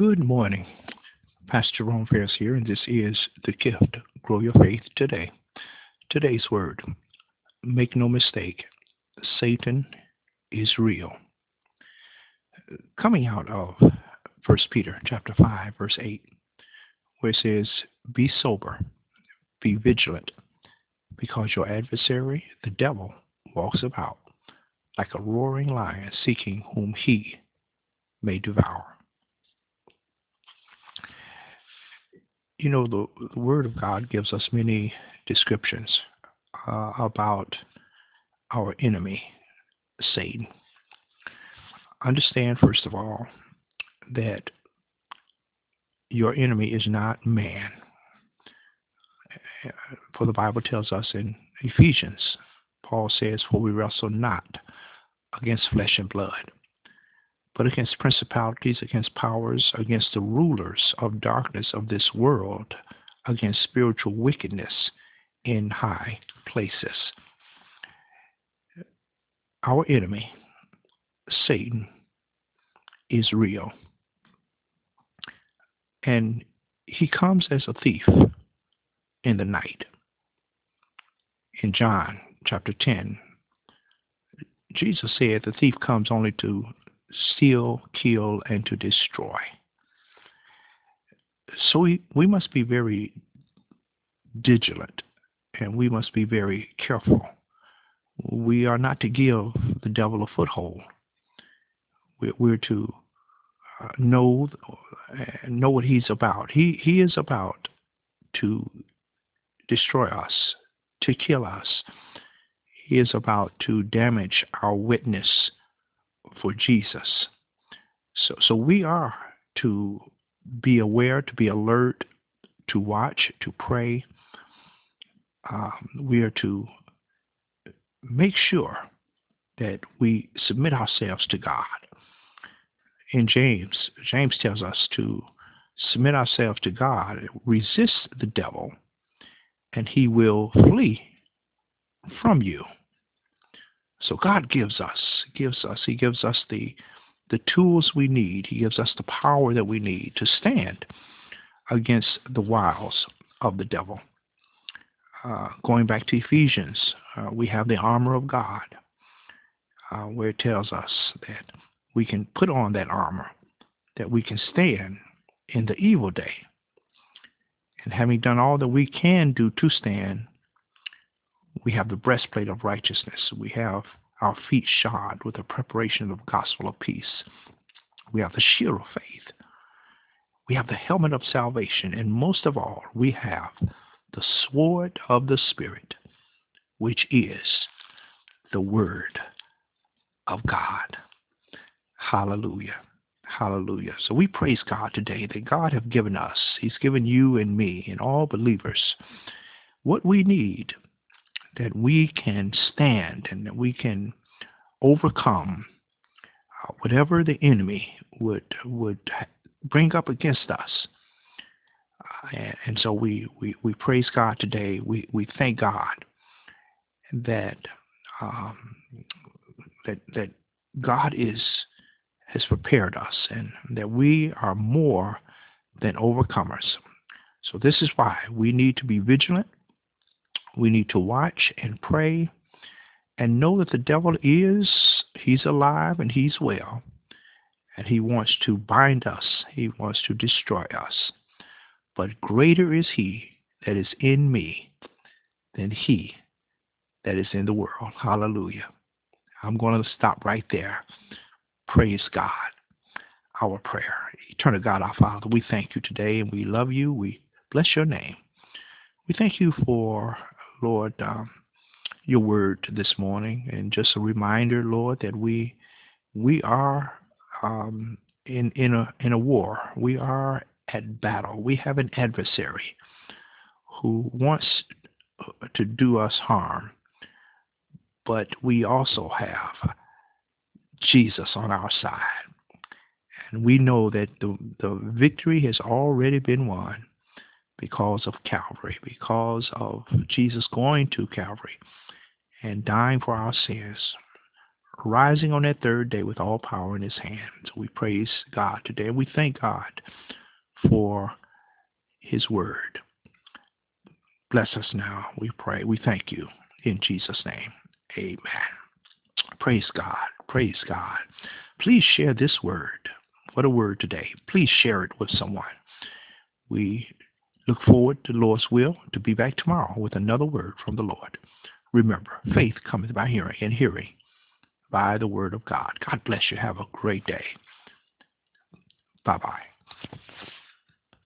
Good morning. Pastor Jerome Ferris here, and this is The GYFT Grow Your Faith Today. Today's word Make no mistake, Satan is real. Coming out of 1 Peter chapter 5, verse 8, where it says, Be sober, be vigilant, because your adversary, the devil, walks about like a roaring lion seeking whom he may devour. You know, the, the Word of God gives us many descriptions uh, about our enemy, Satan. Understand, first of all, that your enemy is not man. For the Bible tells us in Ephesians, Paul says, For we wrestle not against flesh and blood, but against principalities, against powers, against the rulers of darkness of this world, against spiritual wickedness in high places. Our enemy, Satan, is real. And he comes as a thief in the night. In John chapter 10, Jesus said the thief comes only to steal, kill, and to destroy. So we, we must be very vigilant and we must be very careful. We are not to give the devil a foothold. We're, to uh, know know what he's about. He he is about to destroy us, to kill us. He is about to damage our witness for Jesus. So, so we are to be aware, to be alert, to watch, to pray. Um, we are to make sure that we submit ourselves to God. In James, James tells us to submit ourselves to God, resist the devil, and he will flee from you. So God gives us, gives us, He gives us the the tools we need. He gives us the power that we need to stand against the wiles of the devil. Uh, going back to Ephesians, uh, we have the armor of God, uh, where it tells us that we can put on that armor, that we can stand in the evil day. And having done all that we can do to stand, we have the breastplate of righteousness. We have our feet shod with the preparation of the gospel of peace. We have the shield of faith. We have the helmet of salvation. And most of all, we have the sword of the Spirit, which is the Word of God. Hallelujah. Hallelujah. So we praise God today that God have given us, He's given you and me and all believers what we need that we can stand and that we can overcome uh, whatever the enemy would would bring up against us. Uh, and, so we, we, we praise God today. We, we thank God that um, that that God is has prepared us and that we are more than overcomers. So this is why we need to be vigilant we need to watch and pray and know that the devil is, he's alive and he's well. And he wants to bind us. He wants to destroy us. But greater is he that is in me than he that is in the world. Hallelujah. I'm going to stop right there. Praise God. Our prayer. Eternal God, our Father, we thank you today and we love you. We bless your name. We thank you for Lord, um, your word this morning, and just a reminder, Lord, that we we are um, in in a in a war. We are at battle. We have an adversary who wants to do us harm, but we also have Jesus on our side. And we know that the, the victory has already been won because of Calvary, because of Jesus going to Calvary and dying for our sins, rising on that third day with all power in his hands. We praise God today. And we thank God for his word. Bless us now, we pray. We thank you in Jesus' name. Amen. Praise God. Praise God. Please share this word. What a word today. Please share it with someone. We look forward to the Lord's will to be back tomorrow with another word from the Lord. Remember, faith cometh by hearing, and hearing by the word of God. God bless you. Have a great day. Bye-bye.